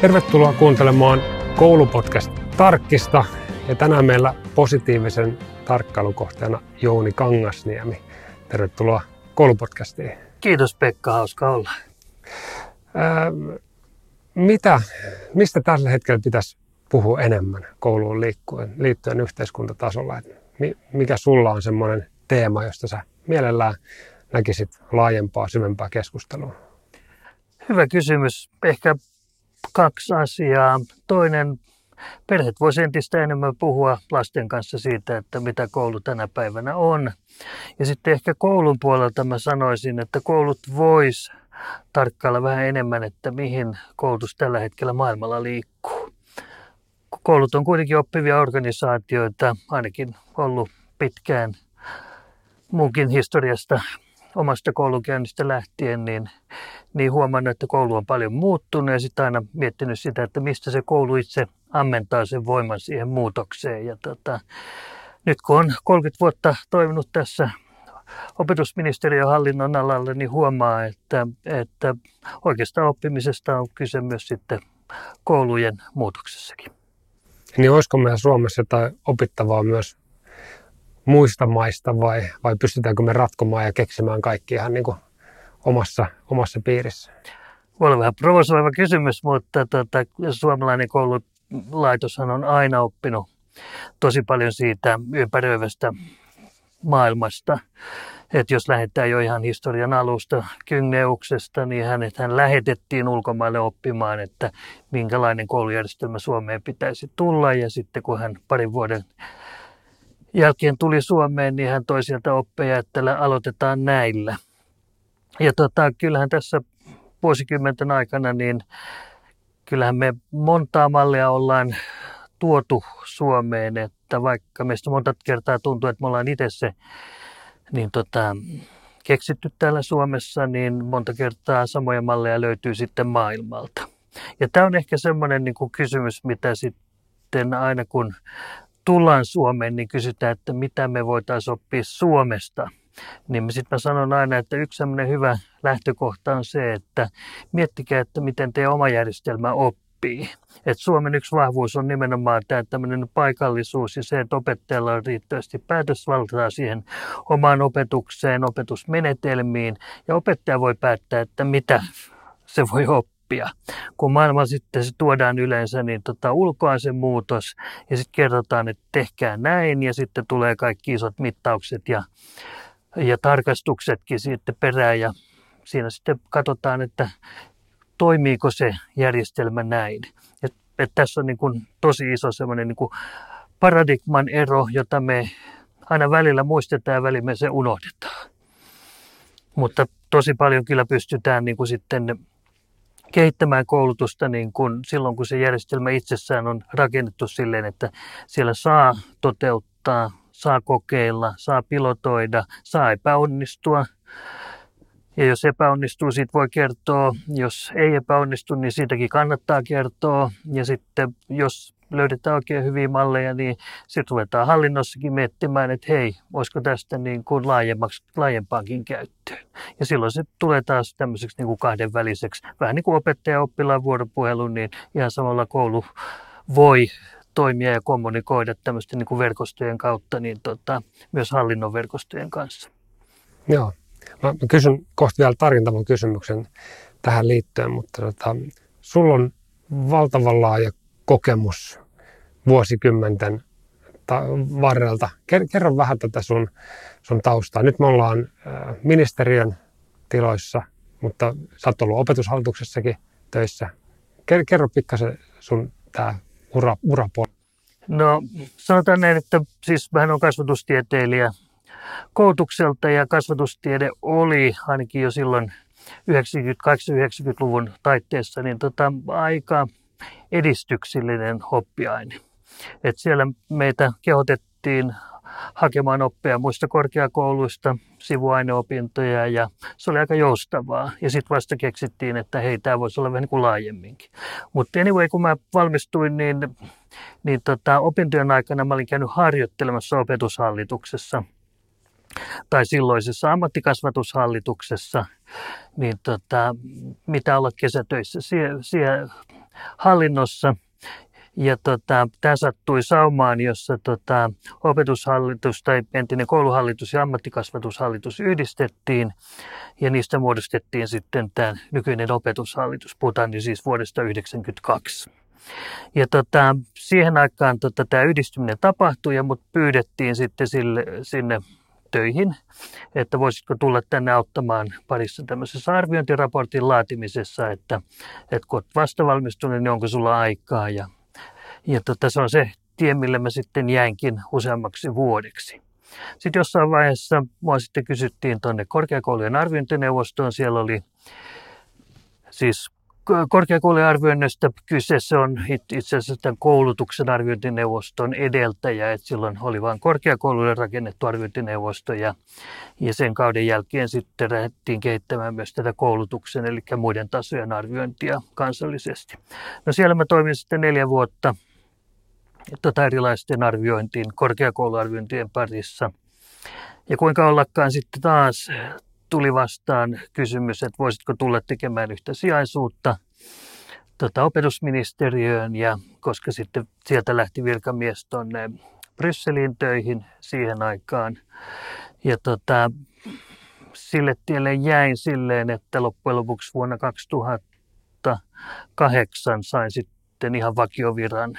Tervetuloa kuuntelemaan koulupodcast Tarkkista. Ja tänään meillä positiivisen tarkkailukohteena Jouni Kangasniemi. Tervetuloa koulupodcastiin. Kiitos Pekka, hauska olla. Ää, mitä, mistä tällä hetkellä pitäisi puhua enemmän kouluun liittyen, liittyen yhteiskuntatasolla? Et mikä sulla on semmoinen teema, josta sä mielellään näkisit laajempaa, syvempää keskustelua? Hyvä kysymys. Ehkä kaksi asiaa. Toinen, perheet voisi entistä enemmän puhua lasten kanssa siitä, että mitä koulu tänä päivänä on. Ja sitten ehkä koulun puolelta mä sanoisin, että koulut vois tarkkailla vähän enemmän, että mihin koulutus tällä hetkellä maailmalla liikkuu. Koulut on kuitenkin oppivia organisaatioita, ainakin ollut pitkään munkin historiasta omasta koulunkäynnistä lähtien, niin, niin huomannut, että koulu on paljon muuttunut ja sitten aina miettinyt sitä, että mistä se koulu itse ammentaa sen voiman siihen muutokseen. Ja tota, nyt kun on 30 vuotta toiminut tässä opetusministeriön hallinnon alalla, niin huomaa, että, että oikeastaan oppimisesta on kyse myös sitten koulujen muutoksessakin. Niin olisiko meillä Suomessa jotain opittavaa myös muista maista vai, vai pystytäänkö me ratkomaan ja keksimään kaikki ihan niin kuin omassa, omassa piirissä? Voi vähän provosoiva kysymys, mutta tota, suomalainen koululaitoshan on aina oppinut tosi paljon siitä ympäröivästä maailmasta. Että jos lähdetään jo ihan historian alusta Kynneuksesta, niin hänet hän lähetettiin ulkomaille oppimaan, että minkälainen koulujärjestelmä Suomeen pitäisi tulla. Ja sitten kun hän parin vuoden jälkeen tuli Suomeen, niin hän toi sieltä oppeja, että aloitetaan näillä. Ja tota, kyllähän tässä vuosikymmenten aikana, niin kyllähän me montaa mallia ollaan tuotu Suomeen, että vaikka meistä monta kertaa tuntuu, että me ollaan itse se niin tota, keksitty täällä Suomessa, niin monta kertaa samoja malleja löytyy sitten maailmalta. Ja tämä on ehkä semmoinen niin kuin kysymys, mitä sitten aina kun tullaan Suomeen, niin kysytään, että mitä me voitaisiin oppia Suomesta. Niin sitten mä sanon aina, että yksi sellainen hyvä lähtökohta on se, että miettikää, että miten teidän oma järjestelmä oppii. Et Suomen yksi vahvuus on nimenomaan tämä tämmöinen paikallisuus ja se, että opettajalla on riittävästi päätösvaltaa siihen omaan opetukseen, opetusmenetelmiin. Ja opettaja voi päättää, että mitä se voi oppia oppia. Kun maailma sitten se tuodaan yleensä, niin tota, ulkoa se muutos ja sitten kerrotaan, että tehkää näin ja sitten tulee kaikki isot mittaukset ja, ja tarkastuksetkin sitten perään ja siinä sitten katsotaan, että toimiiko se järjestelmä näin. Et, et tässä on niin kuin tosi iso semmoinen niin paradigman ero, jota me aina välillä muistetaan ja välillä me se unohdetaan. Mutta tosi paljon kyllä pystytään niin kuin sitten kehittämään koulutusta niin kun silloin, kun se järjestelmä itsessään on rakennettu silleen, että siellä saa toteuttaa, saa kokeilla, saa pilotoida, saa epäonnistua. Ja jos epäonnistuu, siitä voi kertoa. Jos ei epäonnistu, niin siitäkin kannattaa kertoa. Ja sitten jos löydetään oikein hyviä malleja, niin sitten ruvetaan hallinnossakin miettimään, että hei, voisiko tästä niin kuin laajemmaksi, laajempaankin käyttöön. Ja silloin se tulee taas tämmöiseksi niin kuin kahdenväliseksi, vähän niin kuin opettaja oppilaan vuoropuhelu, niin ihan samalla koulu voi toimia ja kommunikoida tämmöisten niin kuin verkostojen kautta, niin tota, myös hallinnon verkostojen kanssa. Joo. Mä kysyn kohta vielä tarkentavan kysymyksen tähän liittyen, mutta tota, sulla on valtavan laaja kokemus vuosikymmenten varrelta. Kerro vähän tätä sun, sun taustaa. Nyt me ollaan ministeriön tiloissa, mutta sä oot ollut opetushallituksessakin töissä. Kerro pikkasen sun tämä ura, urapuoli. No sanotaan näin, että siis vähän on kasvatustieteilijä koulutukselta ja kasvatustiede oli ainakin jo silloin 90-90-luvun taitteessa niin tota, aika edistyksellinen oppiaine. Et siellä meitä kehotettiin hakemaan oppia muista korkeakouluista, sivuaineopintoja ja se oli aika joustavaa. Ja sitten vasta keksittiin, että hei, tämä voisi olla vähän niin kuin laajemminkin. Mutta anyway, kun mä valmistuin, niin, niin tota, opintojen aikana mä olin käynyt harjoittelemassa opetushallituksessa tai silloisessa ammattikasvatushallituksessa, niin tota, mitä olla kesätöissä. Sie, sie, hallinnossa. Ja tota, tämä sattui saumaan, jossa tota, opetushallitus tai entinen kouluhallitus ja ammattikasvatushallitus yhdistettiin ja niistä muodostettiin sitten tämä nykyinen opetushallitus. Puhutaan niin siis vuodesta 1992. Ja tota, siihen aikaan tota, tämä yhdistyminen tapahtui ja mut pyydettiin sitten sille, sinne töihin, että voisitko tulla tänne auttamaan parissa tämmöisessä arviointiraportin laatimisessa, että, että kun olet vastavalmistunut, niin onko sulla aikaa. Ja, ja tota, se on se tie, millä mä sitten jäinkin useammaksi vuodeksi. Sitten jossain vaiheessa mua sitten kysyttiin tuonne korkeakoulujen arviointineuvostoon. Siellä oli siis korkeakoulujen arvioinnista kyse se on itse asiassa tämän koulutuksen arviointineuvoston edeltäjä, että silloin oli vain korkeakouluille rakennettu arviointineuvosto ja, ja sen kauden jälkeen sitten lähdettiin kehittämään myös tätä koulutuksen eli muiden tasojen arviointia kansallisesti. No siellä mä toimin sitten neljä vuotta tota erilaisten arviointiin, korkeakouluarviointien parissa. Ja kuinka ollakaan sitten taas tuli vastaan kysymys, että voisitko tulla tekemään yhtä sijaisuutta tota, opetusministeriöön ja koska sitten sieltä lähti virkamies tuonne Brysseliin töihin siihen aikaan. Ja tota, sille tielle jäin silleen, että loppujen lopuksi vuonna 2008 sain sitten ihan vakioviran,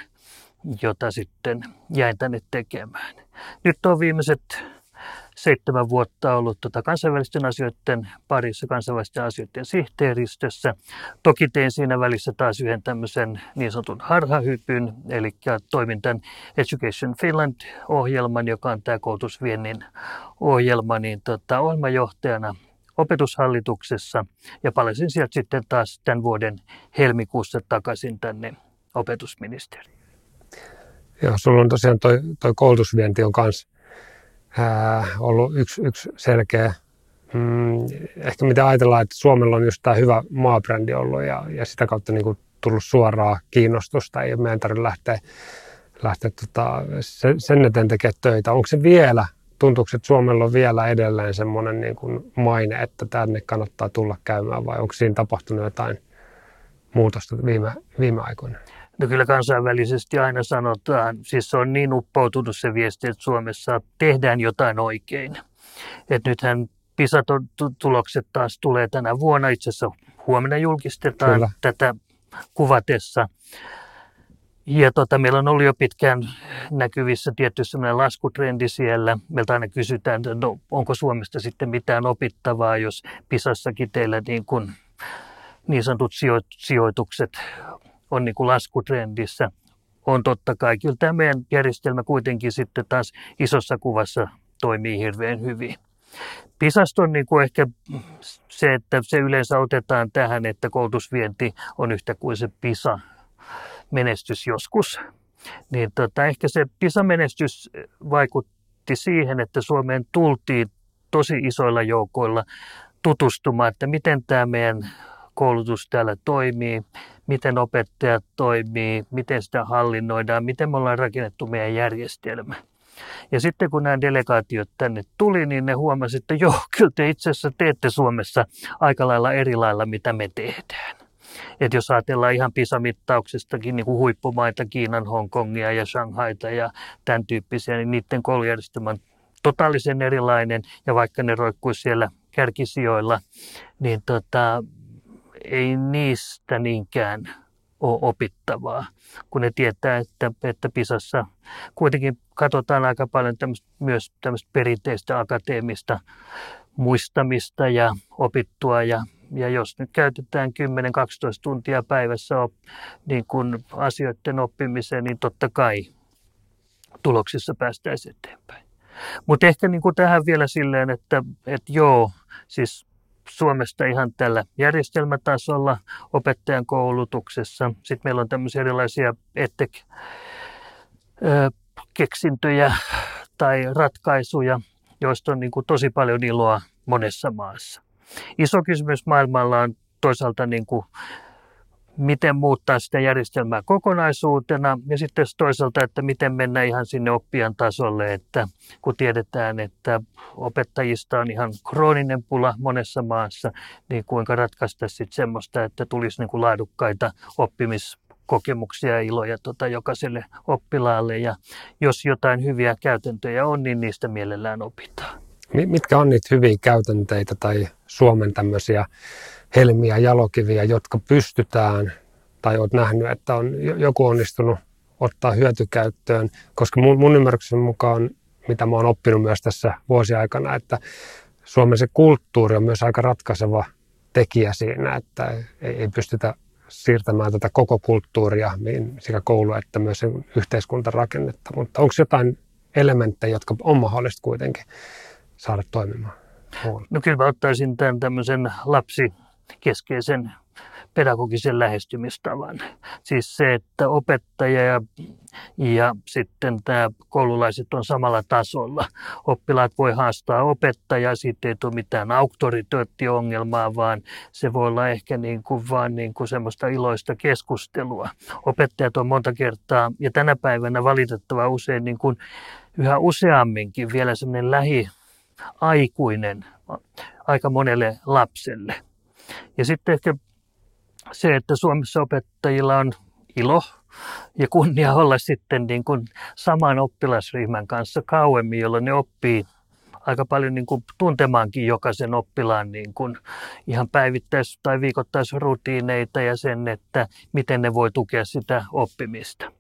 jota sitten jäin tänne tekemään. Nyt on viimeiset seitsemän vuotta ollut tota kansainvälisten asioiden parissa, kansainvälisten asioiden sihteeristössä. Toki tein siinä välissä taas yhden tämmöisen niin sanotun harhahypyn, eli toimin tämän Education Finland-ohjelman, joka on tämä koulutusviennin ohjelma, niin tota, ohjelmajohtajana opetushallituksessa ja palasin sieltä sitten taas tämän vuoden helmikuussa takaisin tänne opetusministeriin. Joo, sulla on tosiaan toi, toi koulutusvienti on kanssa ollut yksi, yksi selkeä. Mm, ehkä mitä ajatellaan, että Suomella on just tämä hyvä maabrändi ollut ja, ja sitä kautta niin kuin tullut suoraa kiinnostusta. Ei meidän tarvitse lähteä, lähteä tota, sen eteen tekemään töitä. Onko se vielä, tuntuuko, että Suomella on vielä edelleen semmoinen niin kuin maine, että tänne kannattaa tulla käymään vai onko siinä tapahtunut jotain muutosta viime, viime aikoina? No kyllä kansainvälisesti aina sanotaan, siis se on niin uppoutunut se viesti, että Suomessa tehdään jotain oikein. että nythän PISA-tulokset taas tulee tänä vuonna, itse asiassa huomenna julkistetaan kyllä. tätä kuvatessa. Ja tota, meillä on ollut jo pitkään näkyvissä tietty sellainen laskutrendi siellä. Meiltä aina kysytään, että no, onko Suomesta sitten mitään opittavaa, jos PISassakin teillä niin, kuin, niin sanotut sijoitukset on niin kuin laskutrendissä, on totta kai. Kyllä tämä meidän järjestelmä kuitenkin sitten taas isossa kuvassa toimii hirveän hyvin. Pisasta on niin kuin ehkä se, että se yleensä otetaan tähän, että koulutusvienti on yhtä kuin se PISA menestys joskus. Niin tota, ehkä se PISA-menestys vaikutti siihen, että Suomeen tultiin tosi isoilla joukoilla tutustumaan, että miten tämä meidän koulutus täällä toimii, miten opettajat toimii, miten sitä hallinnoidaan, miten me ollaan rakennettu meidän järjestelmä. Ja sitten kun nämä delegaatiot tänne tuli, niin ne huomasivat, että joo, kyllä te itse asiassa teette Suomessa aika lailla eri lailla, mitä me tehdään. Et jos ajatellaan ihan PISA-mittauksestakin niin kuin huippumaita, Kiinan, Hongkongia ja Shanghaita ja tämän tyyppisiä, niin niiden koulujärjestelmä on totaalisen erilainen. Ja vaikka ne roikkuisi siellä kärkisijoilla, niin tota, ei niistä niinkään ole opittavaa, kun ne tietää, että, että Pisassa kuitenkin katsotaan aika paljon tämmöistä, myös tämmöistä perinteistä akateemista muistamista ja opittua ja ja jos nyt käytetään 10-12 tuntia päivässä niin kun asioiden oppimiseen, niin totta kai tuloksissa päästäisiin eteenpäin. Mutta ehkä niin kuin tähän vielä silleen, että, että joo, siis Suomesta ihan tällä järjestelmätasolla opettajan koulutuksessa. Sitten meillä on tämmöisiä erilaisia ETEC-keksintöjä tai ratkaisuja, joista on niin kuin tosi paljon iloa monessa maassa. Iso kysymys maailmalla on toisaalta niin kuin miten muuttaa sitä järjestelmää kokonaisuutena ja sitten toisaalta, että miten mennä ihan sinne oppijan tasolle, että kun tiedetään, että opettajista on ihan krooninen pula monessa maassa, niin kuinka ratkaista sitten semmoista, että tulisi niin kuin laadukkaita oppimis kokemuksia ja iloja tota, jokaiselle oppilaalle. Ja jos jotain hyviä käytäntöjä on, niin niistä mielellään opitaan. Mitkä on niitä hyviä käytänteitä tai Suomen tämmöisiä helmiä, jalokiviä, jotka pystytään, tai olet nähnyt, että on joku onnistunut ottaa hyötykäyttöön, koska mun, mun ymmärryksen mukaan, mitä mä oon oppinut myös tässä vuosiaikana, että Suomen se kulttuuri on myös aika ratkaiseva tekijä siinä, että ei, ei pystytä siirtämään tätä koko kulttuuria niin sekä koulu että myös yhteiskuntarakennetta. Mutta onko jotain elementtejä, jotka on mahdollista kuitenkin saada toimimaan? No kyllä mä ottaisin tämän tämmöisen lapsikeskeisen pedagogisen lähestymistavan. Siis se, että opettaja ja, ja sitten tämä koululaiset on samalla tasolla. Oppilaat voi haastaa opettajaa, siitä ei tule mitään auktoriteettiongelmaa, vaan se voi olla ehkä niin kuin vaan niin kuin semmoista iloista keskustelua. Opettajat on monta kertaa, ja tänä päivänä valitettava usein niin kuin yhä useamminkin vielä semmoinen lähiaikuinen aika monelle lapselle. Ja sitten ehkä se, että Suomessa opettajilla on ilo ja kunnia olla sitten niin kuin saman oppilasryhmän kanssa kauemmin, jolloin ne oppii aika paljon niin kuin tuntemaankin jokaisen oppilaan niin kuin ihan päivittäis- tai viikoittaisrutiineita ja sen, että miten ne voi tukea sitä oppimista.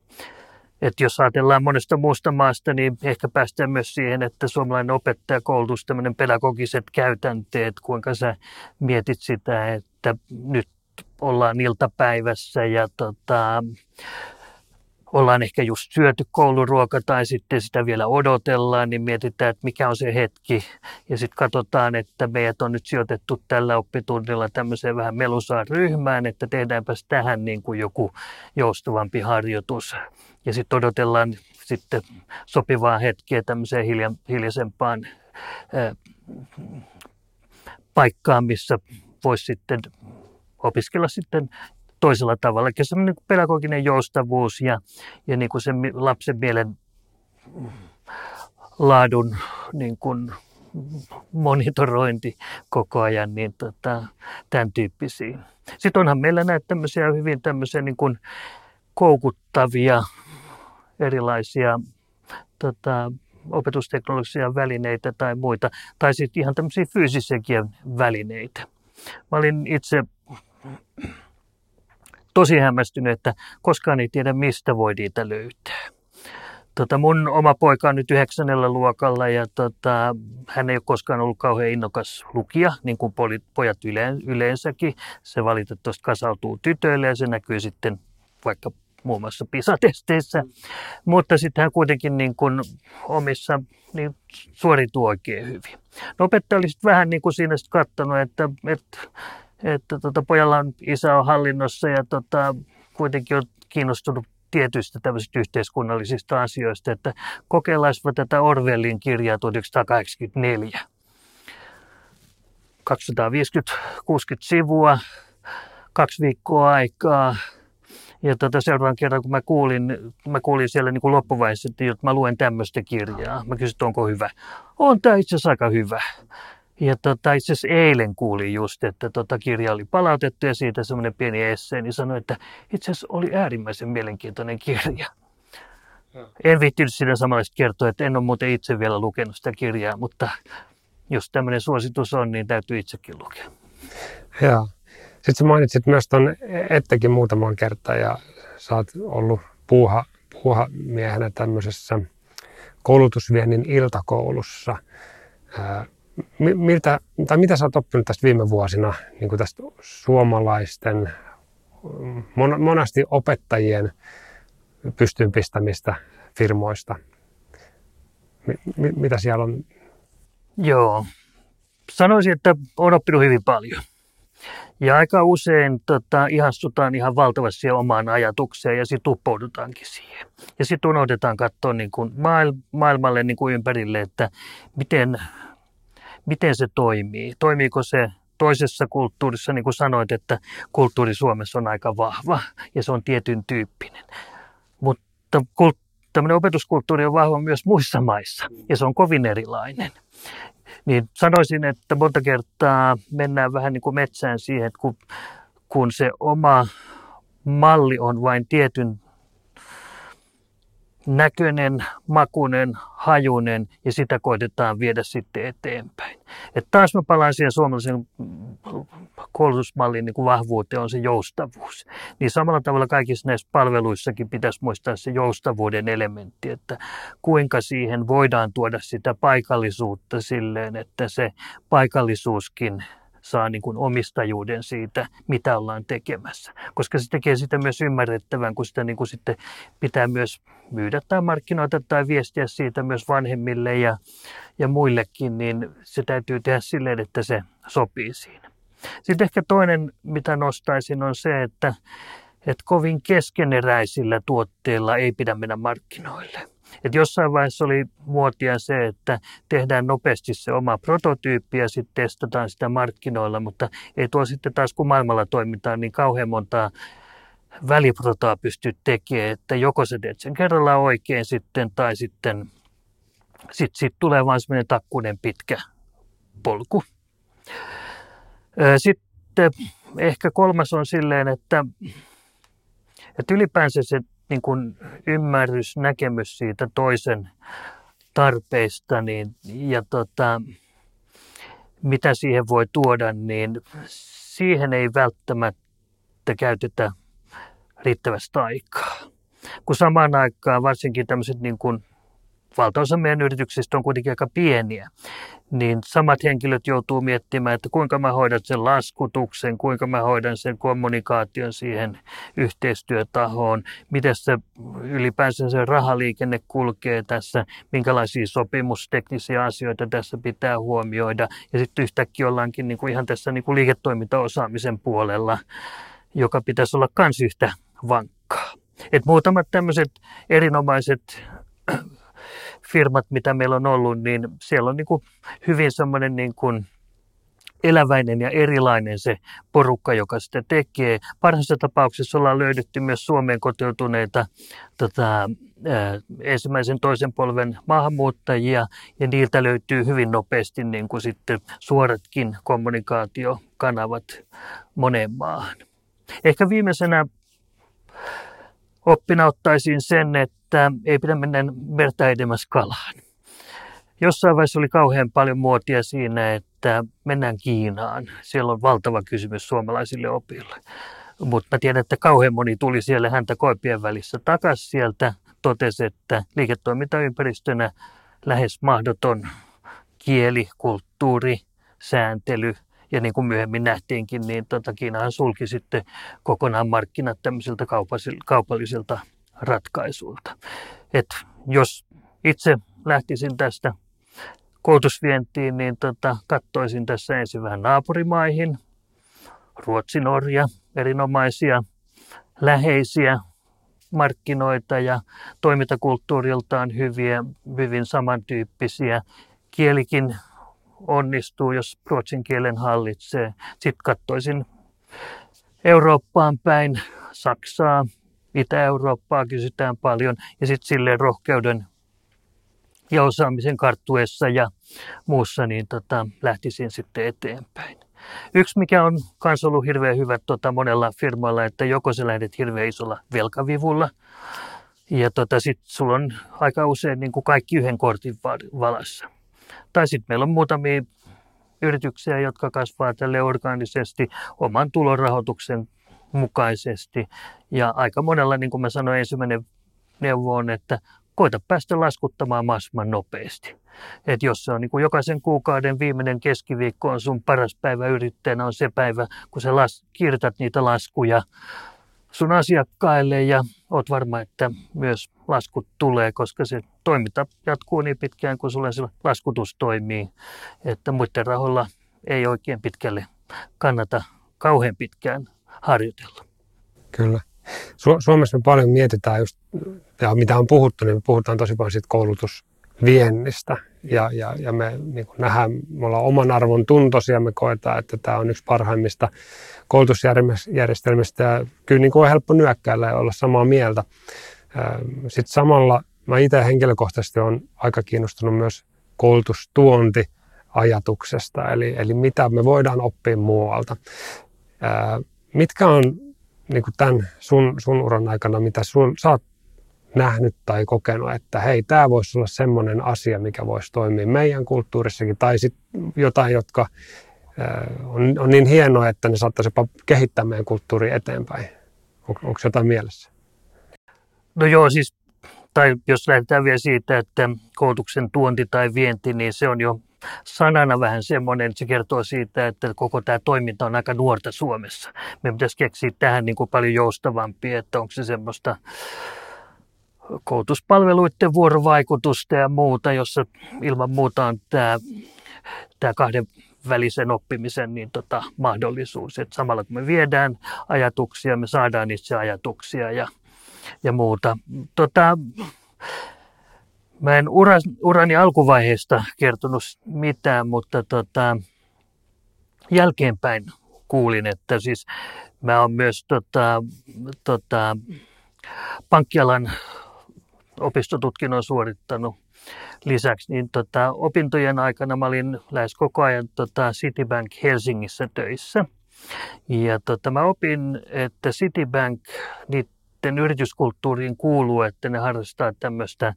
Et jos ajatellaan monesta muusta maasta, niin ehkä päästään myös siihen, että suomalainen opettajakoulutus, tämmöinen pedagogiset käytänteet, kuinka sä mietit sitä, että nyt ollaan iltapäivässä ja tota, ollaan ehkä just syöty kouluruoka tai sitten sitä vielä odotellaan, niin mietitään, että mikä on se hetki. Ja sitten katsotaan, että meidät on nyt sijoitettu tällä oppitunnilla tämmöiseen vähän melusaan ryhmään, että tehdäänpäs tähän niin kuin joku joustavampi harjoitus. Ja sitten odotellaan sitten sopivaa hetkeä tämmöiseen hilja, hiljaisempaan ää, paikkaan, missä voisi sitten opiskella sitten toisella tavalla. Eli semmoinen niin pedagoginen joustavuus ja, ja niin kuin se lapsen mielen laadun niin kuin monitorointi koko ajan, niin tota, tämän tyyppisiä. Sitten onhan meillä näitä tämmöisiä hyvin tämmöisiä niin kuin koukuttavia erilaisia tota, opetusteknologisia välineitä tai muita, tai sitten ihan tämmöisiä fyysisiäkin välineitä. Mä olin itse tosi hämmästynyt, että koskaan ei tiedä, mistä voi niitä löytää. Tota, mun oma poika on nyt yhdeksännellä luokalla ja tota, hän ei ole koskaan ollut kauhean innokas lukija, niin kuin pojat yleensäkin. Se valitettavasti kasautuu tytöille ja se näkyy sitten vaikka muun muassa PISA-testeissä. Mutta sitten hän kuitenkin niin kuin omissa niin suorituu oikein hyvin. No opettaja oli vähän niin kuin siinä sitten katsonut, että, että että tota, pojalla on isä on hallinnossa ja tota, kuitenkin on kiinnostunut tietyistä tämmöisistä yhteiskunnallisista asioista, että kokeillaanpa tätä Orwellin kirjaa 1984. 250-60 sivua, kaksi viikkoa aikaa. Ja tota, seuraavan kerran, kun mä kuulin, mä kuulin siellä niin kuin loppuvaiheessa, että mä luen tämmöistä kirjaa. Mä kysyin, että onko hyvä. On tämä itse asiassa aika hyvä. Ja tota, itse asiassa eilen kuulin just, että tota kirja oli palautettu ja siitä semmoinen pieni essee, niin sanoi, että itse asiassa oli äärimmäisen mielenkiintoinen kirja. En viittinyt sitä samalla kertoa, että en ole muuten itse vielä lukenut sitä kirjaa, mutta jos tämmöinen suositus on, niin täytyy itsekin lukea. Joo. Sitten mainitsit myös tuon ettekin muutaman kertaa ja sä oot ollut puuha, puuhamiehenä tämmöisessä koulutusviennin iltakoulussa miltä, tai mitä sä oot oppinut tästä viime vuosina niin kuin tästä suomalaisten, monasti opettajien pystyyn pistämistä firmoista? mitä siellä on? Joo, sanoisin, että olen oppinut hyvin paljon. Ja aika usein tota, ihastutaan ihan valtavasti omaan ajatukseen ja sitten uppoudutaankin siihen. Ja sitten unohdetaan katsoa niin kuin maailmalle niin kuin ympärille, että miten miten se toimii. Toimiiko se toisessa kulttuurissa, niin kuin sanoit, että kulttuuri Suomessa on aika vahva ja se on tietyn tyyppinen. Mutta tämmöinen opetuskulttuuri on vahva myös muissa maissa ja se on kovin erilainen. Niin sanoisin, että monta kertaa mennään vähän niin kuin metsään siihen, että kun, kun se oma malli on vain tietyn näköinen, makunen, hajunen ja sitä koitetaan viedä sitten eteenpäin. Et taas mä palaan siihen suomalaisen koulutusmallin niin vahvuuteen on se joustavuus. Niin samalla tavalla kaikissa näissä palveluissakin pitäisi muistaa se joustavuuden elementti, että kuinka siihen voidaan tuoda sitä paikallisuutta silleen, että se paikallisuuskin saa niin kuin omistajuuden siitä, mitä ollaan tekemässä. Koska se tekee sitä myös ymmärrettävän, kun sitä niin kuin sitten pitää myös myydä tai markkinoita tai viestiä siitä myös vanhemmille ja, ja muillekin, niin se täytyy tehdä silleen, että se sopii siinä. Sitten ehkä toinen, mitä nostaisin, on se, että, että kovin keskeneräisillä tuotteilla ei pidä mennä markkinoille. Et jossain vaiheessa oli muotia se, että tehdään nopeasti se oma prototyyppi ja sitten testataan sitä markkinoilla, mutta ei tuo sitten taas kun maailmalla toimitaan niin kauhean montaa väliprotaa pysty tekemään, että joko se teet sen kerralla oikein sitten tai sitten sit, sit tulee vain semmoinen takkunen pitkä polku. Sitten ehkä kolmas on silleen, että, että ylipäänsä se niin kuin ymmärrys, näkemys siitä toisen tarpeista niin, ja tota, mitä siihen voi tuoda, niin siihen ei välttämättä käytetä riittävästi aikaa. Kun samaan aikaan varsinkin tämmöiset niin kuin valtaosa meidän yrityksistä on kuitenkin aika pieniä, niin samat henkilöt joutuu miettimään, että kuinka mä hoidan sen laskutuksen, kuinka mä hoidan sen kommunikaation siihen yhteistyötahoon, miten se ylipäänsä se rahaliikenne kulkee tässä, minkälaisia sopimusteknisiä asioita tässä pitää huomioida. Ja sitten yhtäkkiä ollaankin niin ihan tässä niin kuin liiketoimintaosaamisen puolella, joka pitäisi olla kans yhtä vankkaa. Et muutamat tämmöiset erinomaiset firmat, mitä meillä on ollut, niin siellä on niin kuin hyvin semmoinen niin kuin eläväinen ja erilainen se porukka, joka sitä tekee. Parhaassa tapauksessa ollaan löydetty myös Suomeen kotiutuneita tota, ensimmäisen toisen polven maahanmuuttajia ja niiltä löytyy hyvin nopeasti niin kuin sitten suoratkin kommunikaatiokanavat moneen maahan. Ehkä viimeisenä oppina ottaisin sen, että ei pidä mennä merta edemmäs kalaan. Jossain vaiheessa oli kauhean paljon muotia siinä, että mennään Kiinaan. Siellä on valtava kysymys suomalaisille opille. Mutta mä tiedän, että kauhean moni tuli siellä häntä koipien välissä takaisin sieltä. Totesi, että liiketoimintaympäristönä lähes mahdoton kieli, kulttuuri, sääntely – ja niin kuin myöhemmin nähtiinkin, niin tota, Kiinahan sulki sitten kokonaan markkinat tämmöisiltä kaupallisilta ratkaisuilta. Et jos itse lähtisin tästä koulutusvientiin, niin tota, katsoisin tässä ensin vähän naapurimaihin. Ruotsi, Norja, erinomaisia, läheisiä markkinoita ja toimintakulttuuriltaan hyviä, hyvin samantyyppisiä. Kielikin onnistuu, jos ruotsin kielen hallitsee. Sitten katsoisin Eurooppaan päin, Saksaa, Itä-Eurooppaa kysytään paljon ja sitten silleen rohkeuden ja osaamisen karttuessa ja muussa, niin tota, lähtisin sitten eteenpäin. Yksi, mikä on myös ollut hirveän hyvä tota, monella firmalla, että joko sä lähdet hirveän isolla velkavivulla, ja tota, sitten sulla on aika usein niin kuin kaikki yhden kortin valassa. Tai sitten meillä on muutamia yrityksiä, jotka kasvaa tälle organisesti oman tulorahoituksen mukaisesti. Ja aika monella, niin kuin mä sanoin, ensimmäinen neuvo on, että koita päästä laskuttamaan mahdollisimman nopeasti. Et jos se on niin kuin jokaisen kuukauden viimeinen keskiviikko on sun paras päivä yrittäjänä, on se päivä, kun sä las, kirjoitat niitä laskuja sun asiakkaille ja oot varma, että myös laskut tulee, koska se toiminta jatkuu niin pitkään, kun sulle se laskutus toimii, että muiden rahoilla ei oikein pitkälle kannata kauhean pitkään harjoitella. Kyllä. Su- Suomessa me paljon mietitään just, ja mitä on puhuttu, niin me puhutaan tosi paljon siitä koulutusviennistä. Ja, ja, ja me niin nähdään, me ollaan oman arvon tuntoisia, me koetaan, että tämä on yksi parhaimmista koulutusjärjestelmistä. Ja kyllä niin kuin on helppo nyökkäillä ja olla samaa mieltä. Sitten samalla mä itse henkilökohtaisesti olen aika kiinnostunut myös koulutustuonti ajatuksesta, eli, eli mitä me voidaan oppia muualta. Mitkä on niin kuin tämän sun, sun uran aikana, mitä sun, sä oot nähnyt tai kokenut, että hei, tämä voisi olla semmoinen asia, mikä voisi toimia meidän kulttuurissakin, tai sitten jotain, jotka on, on niin hienoa, että ne saattaisi jopa kehittää meidän kulttuuria eteenpäin. On, onko jotain mielessä? No joo, siis, tai jos lähdetään vielä siitä, että koulutuksen tuonti tai vienti, niin se on jo sanana vähän semmoinen, se kertoo siitä, että koko tämä toiminta on aika nuorta Suomessa. Me pitäisi keksiä tähän niin kuin paljon joustavampi, että onko se semmoista koulutuspalveluiden vuorovaikutusta ja muuta, jossa ilman muuta on tämä, tämä kahden välisen oppimisen niin tota, mahdollisuus. Et samalla kun me viedään ajatuksia, me saadaan itse ajatuksia ja, ja muuta. Tota, mä en ura, urani alkuvaiheesta kertonut mitään, mutta tota, jälkeenpäin kuulin, että siis mä oon myös tota, tota, pankkialan opistotutkinnon suorittanut lisäksi, niin tota, opintojen aikana mä olin lähes koko ajan tota, Citibank Helsingissä töissä. Ja tota, mä opin, että Citibank, niiden yrityskulttuuriin kuuluu, että ne harrastaa tämmöistä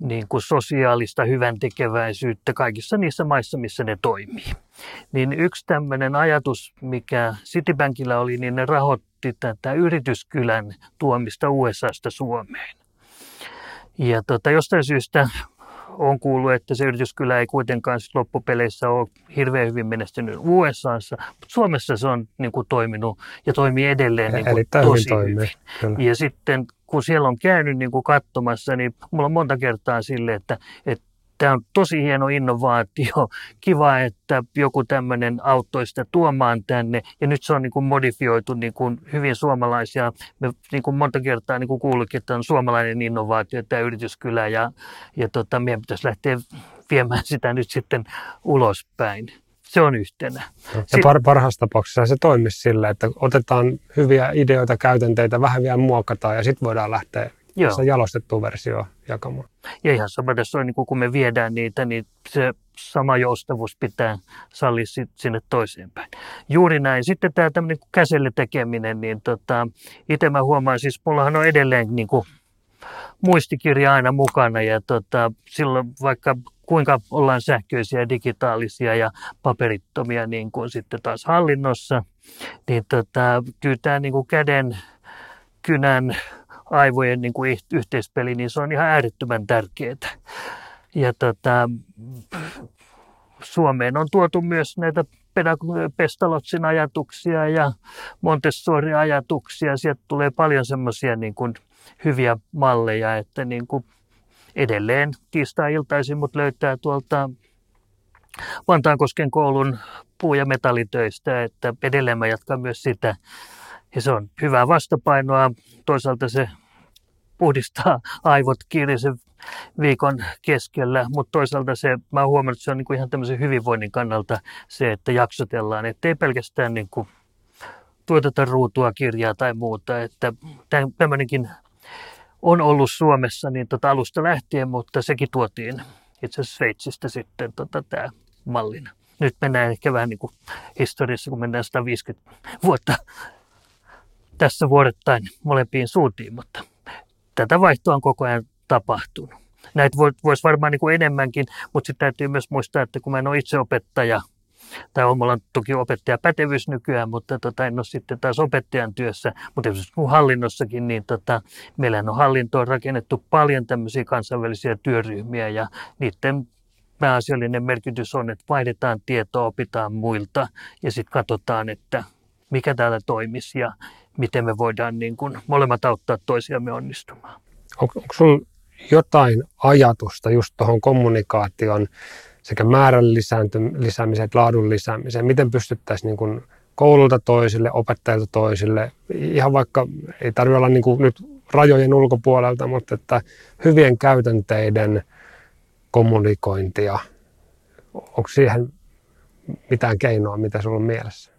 niin kuin sosiaalista hyväntekeväisyyttä kaikissa niissä maissa, missä ne toimii. Niin yksi tämmöinen ajatus, mikä Citibankilla oli, niin ne rahoitti tätä yrityskylän tuomista USAsta Suomeen. Ja tota, jostain syystä on kuullut, että se yrityskylä ei kuitenkaan loppupeleissä ole hirveän hyvin menestynyt USAssa, mutta Suomessa se on niin kuin, toiminut ja toimii edelleen niin kuin, tosi hyvin. hyvin. Kyllä. Ja sitten kun siellä on käynyt niin kuin katsomassa, niin mulla on monta kertaa sille, että, että Tämä on tosi hieno innovaatio. Kiva, että joku tämmöinen auttoi sitä tuomaan tänne. Ja nyt se on niin kuin modifioitu niin kuin hyvin suomalaisia. Me niin kuin monta kertaa niin kuin kuullutkin, että on suomalainen innovaatio, tämä yrityskylä. Ja, ja tota, meidän pitäisi lähteä viemään sitä nyt sitten ulospäin. Se on yhtenä. Ja par, parhaassa tapauksessa se toimisi sillä, että otetaan hyviä ideoita, käytänteitä, vähän vielä muokataan ja sitten voidaan lähteä Joo. se jalostettu versio jakamaan. Ja ihan sama tässä on, niin kun me viedään niitä, niin se sama joustavuus pitää sallia sinne toiseen päin. Juuri näin. Sitten tämä tämmöinen käsille tekeminen, niin tota, itse mä huomaan, siis mullahan on edelleen niin kuin muistikirja aina mukana ja tota, silloin vaikka kuinka ollaan sähköisiä, digitaalisia ja paperittomia niin kuin sitten taas hallinnossa, niin tota, kyllä tämä niin kuin käden kynän aivojen niin kuin yhteispeli, niin se on ihan äärettömän tärkeää. Ja tota, Suomeen on tuotu myös näitä Pestalotsin ajatuksia ja Montessori-ajatuksia. Sieltä tulee paljon semmoisia niin kuin hyviä malleja, että niin kuin edelleen tiistai-iltaisin mut löytää tuolta Vantaankosken koulun puu- ja metallitöistä, että edelleen mä jatkan myös sitä. Ja se on hyvää vastapainoa. Toisaalta se puhdistaa aivot kiireisen viikon keskellä, mutta toisaalta se, mä oon huomannut, että se on niin kuin ihan tämmöisen hyvinvoinnin kannalta se, että jaksotellaan, että ei pelkästään niin kuin tuoteta ruutua, kirjaa tai muuta, että tämmöinenkin on ollut Suomessa niin tota alusta lähtien, mutta sekin tuotiin itse asiassa Sveitsistä sitten tota, tämä mallina. Nyt mennään ehkä vähän niin kuin historiassa, kun mennään 150 vuotta tässä vuodettain molempiin suuntiin, mutta tätä vaihtoa on koko ajan tapahtunut. Näitä voisi varmaan niin kuin enemmänkin, mutta sitten täytyy myös muistaa, että kun mä en ole itse opettaja, tai on mulla toki opettajapätevyys nykyään, mutta tota, en ole sitten taas opettajan työssä, mutta esimerkiksi hallinnossakin, niin tota, meillä on hallintoon rakennettu paljon tämmöisiä kansainvälisiä työryhmiä ja niiden pääasiallinen merkitys on, että vaihdetaan tietoa, opitaan muilta ja sitten katsotaan, että mikä täällä toimisi ja miten me voidaan niin kuin molemmat auttaa toisiamme onnistumaan. On, onko sinulla jotain ajatusta just tuohon kommunikaation sekä määrän lisäämiseen että laadun lisäämiseen? Miten pystyttäisiin niin kuin koululta toisille, opettajilta toisille, ihan vaikka ei tarvitse olla niin kuin nyt rajojen ulkopuolelta, mutta että hyvien käytänteiden kommunikointia, onko siihen mitään keinoa, mitä sinulla on mielessä?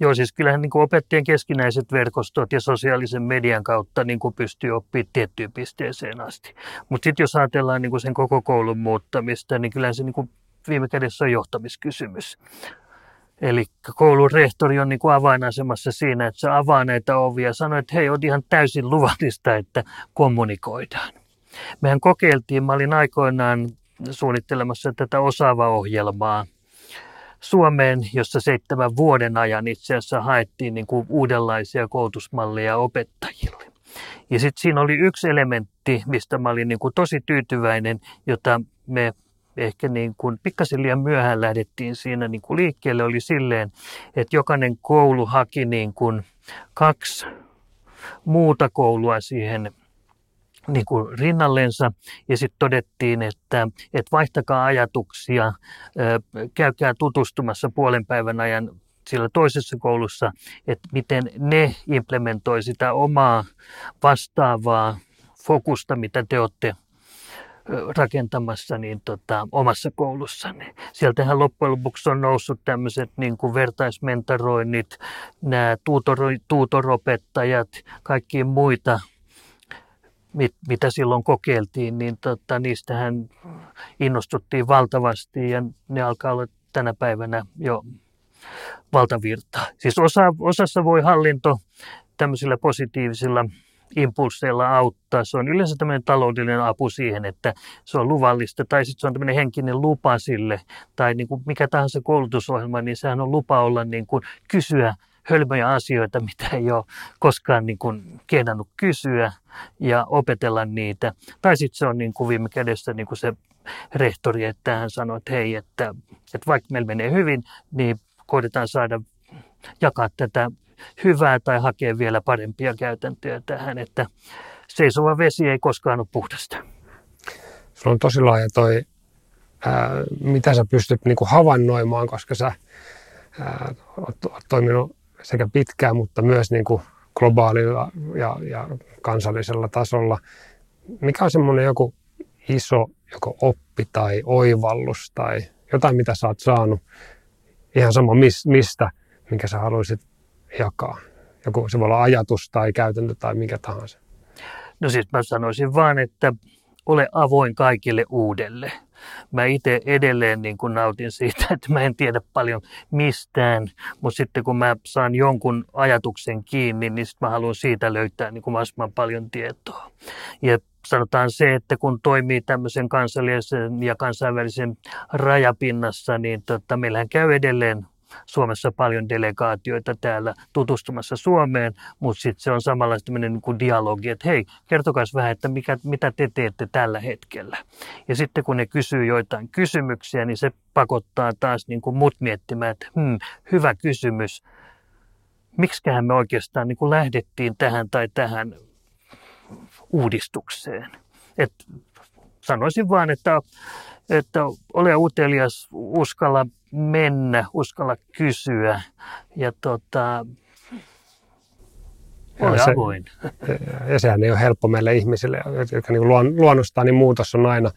Joo, siis kyllähän niin kuin opettajien keskinäiset verkostot ja sosiaalisen median kautta niin kuin pystyy oppimaan tiettyyn pisteeseen asti. Mutta sitten jos ajatellaan niin kuin sen koko koulun muuttamista, niin kyllähän se niin kuin viime kädessä on johtamiskysymys. Eli koulun rehtori on niin kuin avainasemassa siinä, että se avaa näitä ovia ja sanoo, että hei, on ihan täysin luvallista, että kommunikoidaan. Mehän kokeiltiin, mä olin aikoinaan suunnittelemassa tätä osaavaa ohjelmaa Suomeen, jossa seitsemän vuoden ajan itse asiassa haettiin niin kuin uudenlaisia koulutusmalleja opettajille. Ja sitten siinä oli yksi elementti, mistä mä olin niin kuin tosi tyytyväinen, jota me ehkä niin kuin pikkasen liian myöhään lähdettiin siinä niin kuin liikkeelle, oli silleen, että jokainen koulu haki niin kuin kaksi muuta koulua siihen niin kuin rinnallensa ja sitten todettiin, että, että vaihtakaa ajatuksia, käykää tutustumassa puolen päivän ajan siellä toisessa koulussa, että miten ne implementoi sitä omaa vastaavaa fokusta, mitä te olette rakentamassa niin tota, omassa koulussanne. Sieltähän loppujen lopuksi on noussut tämmöiset niin kuin vertaismentoroinnit, nämä tuutoro, tuutoropettajat, kaikki muita, mit, mitä silloin kokeiltiin, niin tota, niistähän innostuttiin valtavasti ja ne alkaa olla tänä päivänä jo valtavirtaa. Siis osa, osassa voi hallinto tämmöisillä positiivisilla impulseilla auttaa. Se on yleensä tämmöinen taloudellinen apu siihen, että se on luvallista, tai sitten se on tämmöinen henkinen lupa sille, tai niin kuin mikä tahansa koulutusohjelma, niin sehän on lupa olla niin kuin kysyä hölmöjä asioita, mitä ei ole koskaan niin kuin kehdannut kysyä ja opetella niitä. Tai sitten se on niin kuin viime kädessä niin kuin se rehtori, että hän sanoo, että hei, että, että vaikka meillä menee hyvin, niin koitetaan saada jakaa tätä hyvää tai hakea vielä parempia käytäntöjä tähän, että seisova vesi ei koskaan ole puhdasta. Sulla on tosi laaja toi, ää, mitä sä pystyt niinku havainnoimaan, koska sä ää, oot, oot toiminut sekä pitkään, mutta myös niinku globaalilla ja, ja kansallisella tasolla. Mikä on semmoinen joku iso joko oppi tai oivallus tai jotain, mitä sä oot saanut, ihan sama mis, mistä, minkä sä haluaisit jakaa? Joku se voi olla ajatus tai käytäntö tai mikä tahansa. No siis mä sanoisin vaan, että ole avoin kaikille uudelle. Mä itse edelleen niin kun nautin siitä, että mä en tiedä paljon mistään, mutta sitten kun mä saan jonkun ajatuksen kiinni, niin sit mä haluan siitä löytää niin kuin mahdollisimman paljon tietoa. Ja sanotaan se, että kun toimii tämmöisen kansallisen ja kansainvälisen rajapinnassa, niin tota, meillähän käy edelleen Suomessa paljon delegaatioita täällä tutustumassa Suomeen, mutta sitten se on samalla tämmöinen niin dialogi, että hei, kertokaa vähän, että mikä, mitä te teette tällä hetkellä. Ja sitten kun ne kysyy joitain kysymyksiä, niin se pakottaa taas niin kuin mut miettimään, että hmm, hyvä kysymys, miksiköhän me oikeastaan niin kuin lähdettiin tähän tai tähän uudistukseen. Et sanoisin vaan, että, että ole utelias, uskalla mennä, uskalla kysyä ja tota, ole ja se, avoin. Ja sehän ei ole helppo meille ihmisille, jotka niin luon, luonnostaan, niin muutos on aina,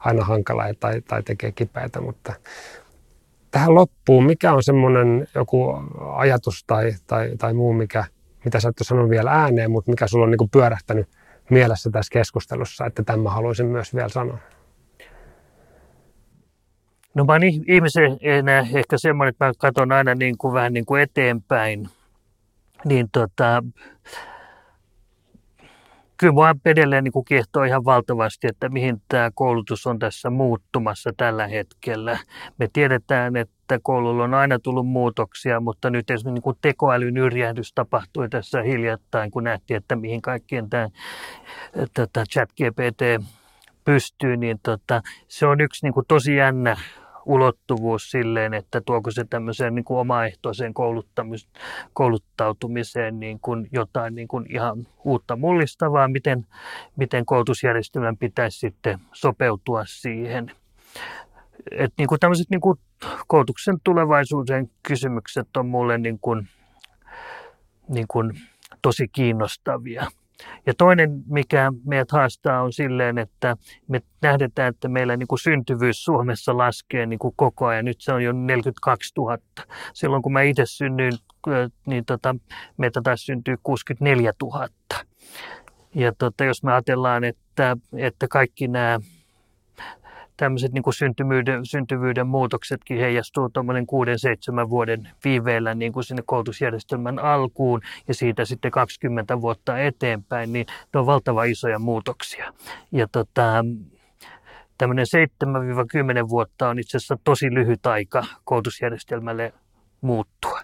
aina hankala tai, tai tekee kipeätä, mutta tähän loppuun, mikä on semmoinen joku ajatus tai, tai, tai muu, mikä, mitä sä et ole sanonut vielä ääneen, mutta mikä sulla on niin pyörähtänyt mielessä tässä keskustelussa, että tämä haluaisin myös vielä sanoa? No mä oon ihmisenä ehkä semmoinen, että mä katson aina niin kuin vähän niin kuin eteenpäin. Niin tota, kyllä mua edelleen niin kuin kiehtoo ihan valtavasti, että mihin tämä koulutus on tässä muuttumassa tällä hetkellä. Me tiedetään, että koululla on aina tullut muutoksia, mutta nyt esimerkiksi niin kuin tekoälyn yrjähdys tapahtui tässä hiljattain, kun nähtiin, että mihin kaikkien tämä tota, chat GPT pystyy, niin tota, se on yksi niin kuin tosi jännä ulottuvuus silleen, että tuoko se tämmöiseen niin kuin omaehtoiseen kouluttautumiseen niin kuin jotain niin kuin ihan uutta mullistavaa, miten, miten koulutusjärjestelmän pitäisi sitten sopeutua siihen. Et niin kuin tämmöiset niin kuin koulutuksen tulevaisuuden kysymykset on mulle niin kuin, niin kuin tosi kiinnostavia. Ja toinen, mikä meidät haastaa, on silleen, että me nähdetään, että meillä niin kuin syntyvyys Suomessa laskee niin kuin koko ajan. Nyt se on jo 42 000. Silloin kun mä itse synnyin, niin tota, meitä taas syntyy 64 000. Ja tota, jos me ajatellaan, että, että kaikki nämä tämmöiset niin kuin syntyvyyden, syntyvyyden muutoksetkin heijastuu tuommoinen 6-7 vuoden viiveellä niin kuin sinne koulutusjärjestelmän alkuun ja siitä sitten 20 vuotta eteenpäin, niin ne on valtava isoja muutoksia. Ja tota, tämmöinen 7-10 vuotta on itse asiassa tosi lyhyt aika koulutusjärjestelmälle muuttua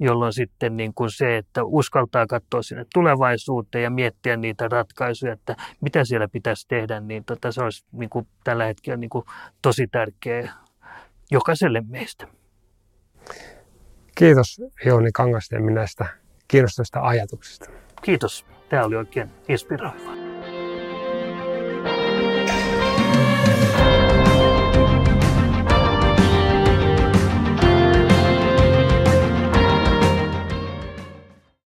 jolloin sitten niin kuin se, että uskaltaa katsoa sinne tulevaisuuteen ja miettiä niitä ratkaisuja, että mitä siellä pitäisi tehdä, niin tota, se olisi niin kuin tällä hetkellä niin kuin tosi tärkeä jokaiselle meistä. Kiitos Jouni Kangasniemi näistä kiinnostavista ajatuksista. Kiitos. Tämä oli oikein inspiroivaa.